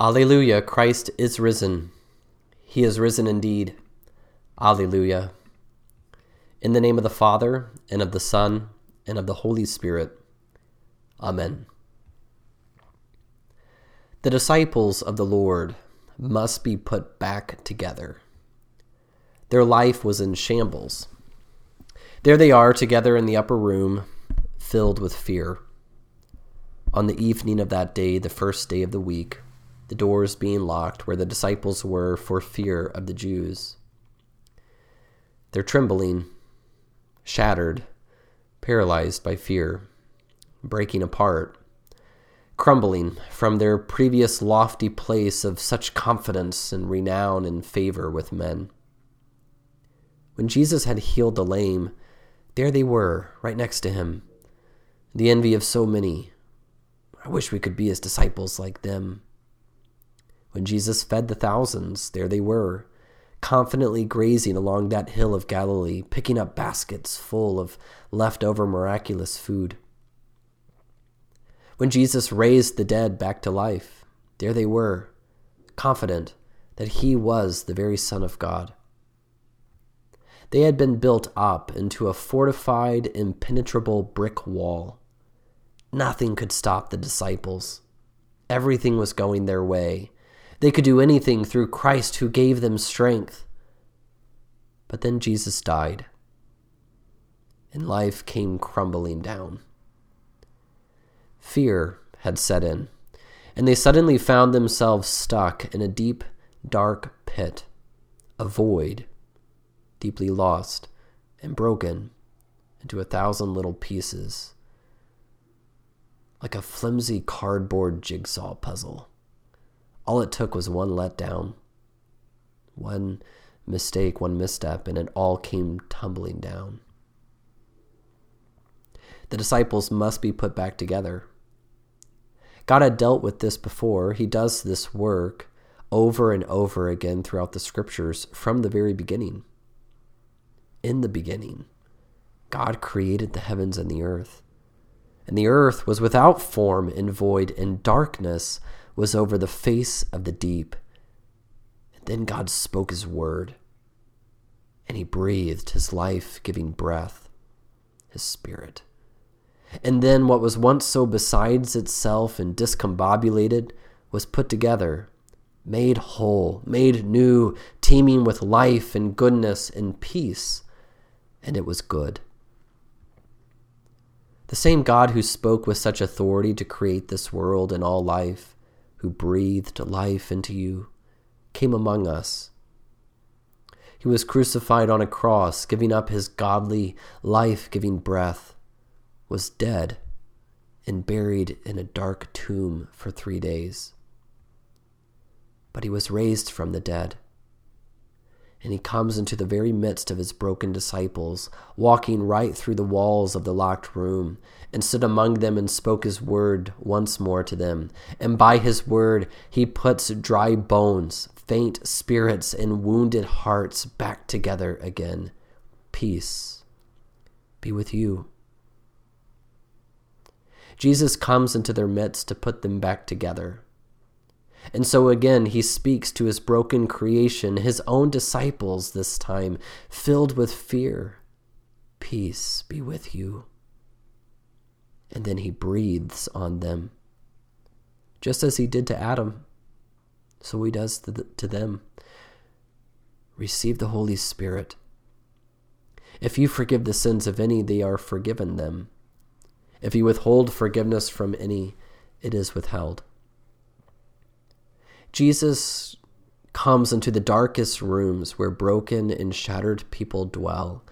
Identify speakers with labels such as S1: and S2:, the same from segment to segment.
S1: Alleluia, Christ is risen. He is risen indeed. Alleluia. In the name of the Father, and of the Son, and of the Holy Spirit. Amen. The disciples of the Lord must be put back together. Their life was in shambles. There they are together in the upper room, filled with fear. On the evening of that day, the first day of the week, the doors being locked where the disciples were for fear of the Jews. They're trembling, shattered, paralyzed by fear, breaking apart, crumbling from their previous lofty place of such confidence and renown and favor with men. When Jesus had healed the lame, there they were, right next to him, the envy of so many. I wish we could be his disciples like them. When Jesus fed the thousands, there they were, confidently grazing along that hill of Galilee, picking up baskets full of leftover miraculous food. When Jesus raised the dead back to life, there they were, confident that he was the very Son of God. They had been built up into a fortified, impenetrable brick wall. Nothing could stop the disciples. Everything was going their way, they could do anything through Christ who gave them strength. But then Jesus died, and life came crumbling down. Fear had set in, and they suddenly found themselves stuck in a deep, dark pit, a void, deeply lost and broken into a thousand little pieces, like a flimsy cardboard jigsaw puzzle. All it took was one letdown, one mistake, one misstep, and it all came tumbling down. The disciples must be put back together. God had dealt with this before. He does this work over and over again throughout the scriptures from the very beginning. In the beginning, God created the heavens and the earth. And the earth was without form and void, and darkness was over the face of the deep. And then God spoke his word, and he breathed his life giving breath, his spirit. And then what was once so besides itself and discombobulated was put together, made whole, made new, teeming with life and goodness and peace. And it was good. The same God who spoke with such authority to create this world and all life who breathed life into you, came among us. He was crucified on a cross, giving up his godly, life giving breath, was dead, and buried in a dark tomb for three days. But he was raised from the dead and he comes into the very midst of his broken disciples, walking right through the walls of the locked room, and stood among them and spoke his word once more to them. And by his word he puts dry bones, faint spirits, and wounded hearts back together again. Peace be with you. Jesus comes into their midst to put them back together. And so again, he speaks to his broken creation, his own disciples this time, filled with fear. Peace be with you. And then he breathes on them. Just as he did to Adam, so he does to, the, to them. Receive the Holy Spirit. If you forgive the sins of any, they are forgiven them. If you withhold forgiveness from any, it is withheld. Jesus comes into the darkest rooms where broken and shattered people dwell,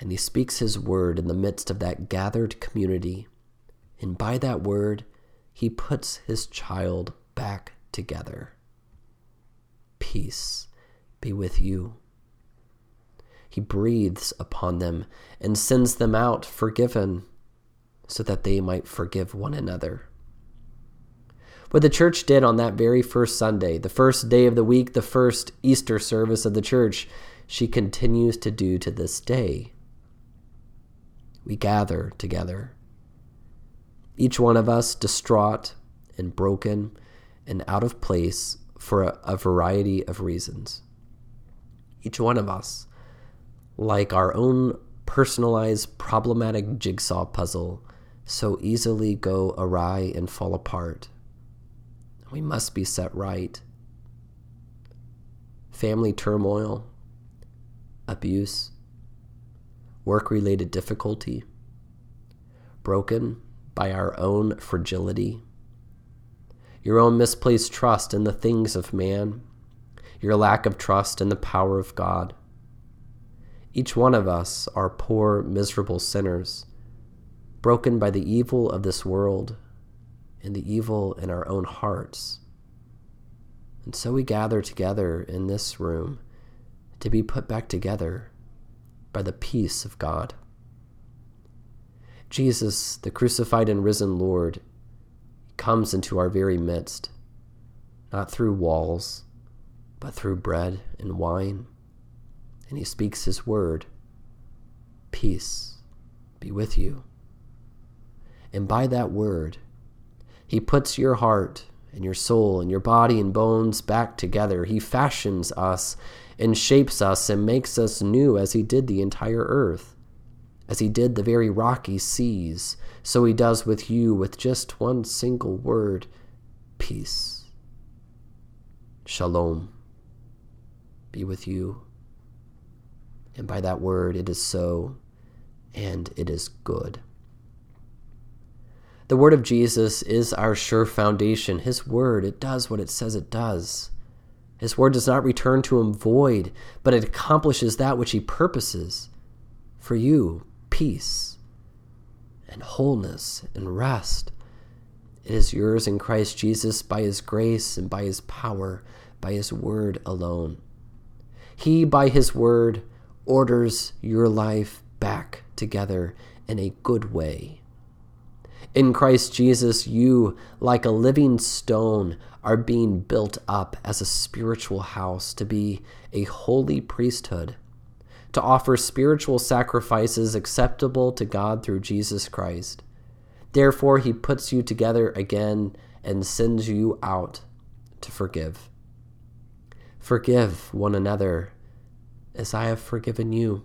S1: and he speaks his word in the midst of that gathered community. And by that word, he puts his child back together. Peace be with you. He breathes upon them and sends them out forgiven so that they might forgive one another. What the church did on that very first Sunday, the first day of the week, the first Easter service of the church, she continues to do to this day. We gather together. Each one of us distraught and broken and out of place for a, a variety of reasons. Each one of us, like our own personalized problematic jigsaw puzzle, so easily go awry and fall apart. We must be set right. Family turmoil, abuse, work related difficulty, broken by our own fragility, your own misplaced trust in the things of man, your lack of trust in the power of God. Each one of us are poor, miserable sinners, broken by the evil of this world and the evil in our own hearts. And so we gather together in this room to be put back together by the peace of God. Jesus, the crucified and risen Lord, comes into our very midst, not through walls, but through bread and wine. And he speaks his word Peace be with you. And by that word, he puts your heart and your soul and your body and bones back together. He fashions us and shapes us and makes us new as he did the entire earth, as he did the very rocky seas. So he does with you with just one single word peace. Shalom be with you. And by that word, it is so, and it is good. The word of Jesus is our sure foundation. His word, it does what it says it does. His word does not return to him void, but it accomplishes that which he purposes for you peace and wholeness and rest. It is yours in Christ Jesus by his grace and by his power, by his word alone. He, by his word, orders your life back together in a good way. In Christ Jesus, you, like a living stone, are being built up as a spiritual house to be a holy priesthood, to offer spiritual sacrifices acceptable to God through Jesus Christ. Therefore, he puts you together again and sends you out to forgive. Forgive one another as I have forgiven you.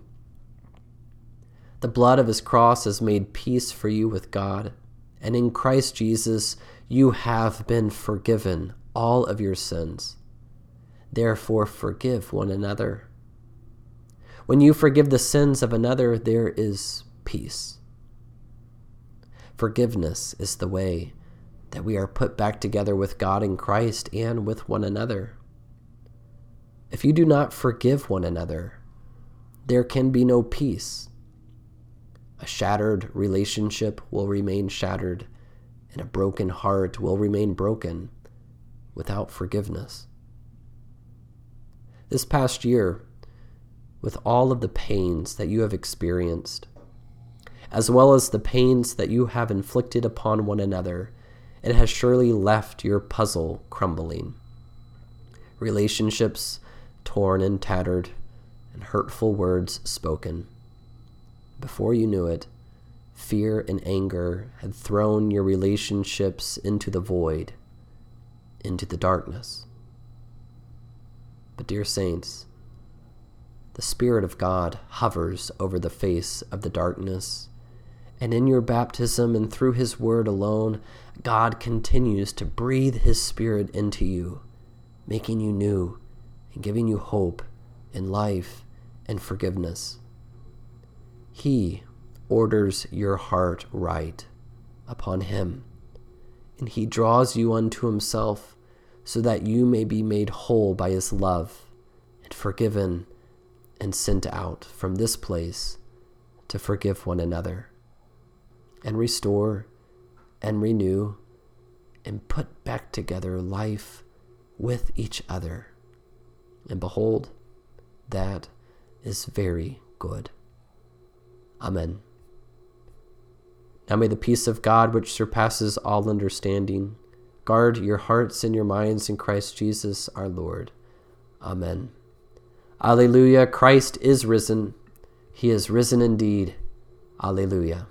S1: The blood of his cross has made peace for you with God and in Christ Jesus you have been forgiven all of your sins. Therefore, forgive one another. When you forgive the sins of another, there is peace. Forgiveness is the way that we are put back together with God in Christ and with one another. If you do not forgive one another, there can be no peace. A shattered relationship will remain shattered, and a broken heart will remain broken without forgiveness. This past year, with all of the pains that you have experienced, as well as the pains that you have inflicted upon one another, it has surely left your puzzle crumbling. Relationships torn and tattered, and hurtful words spoken before you knew it, fear and anger had thrown your relationships into the void, into the darkness. But, dear saints, the Spirit of God hovers over the face of the darkness, and in your baptism and through His Word alone, God continues to breathe His Spirit into you, making you new and giving you hope and life and forgiveness. He orders your heart right upon Him, and He draws you unto Himself so that you may be made whole by His love and forgiven and sent out from this place to forgive one another and restore and renew and put back together life with each other. And behold, that is very good. Amen. Now may the peace of God, which surpasses all understanding, guard your hearts and your minds in Christ Jesus our Lord. Amen. Alleluia. Christ is risen. He is risen indeed. Alleluia.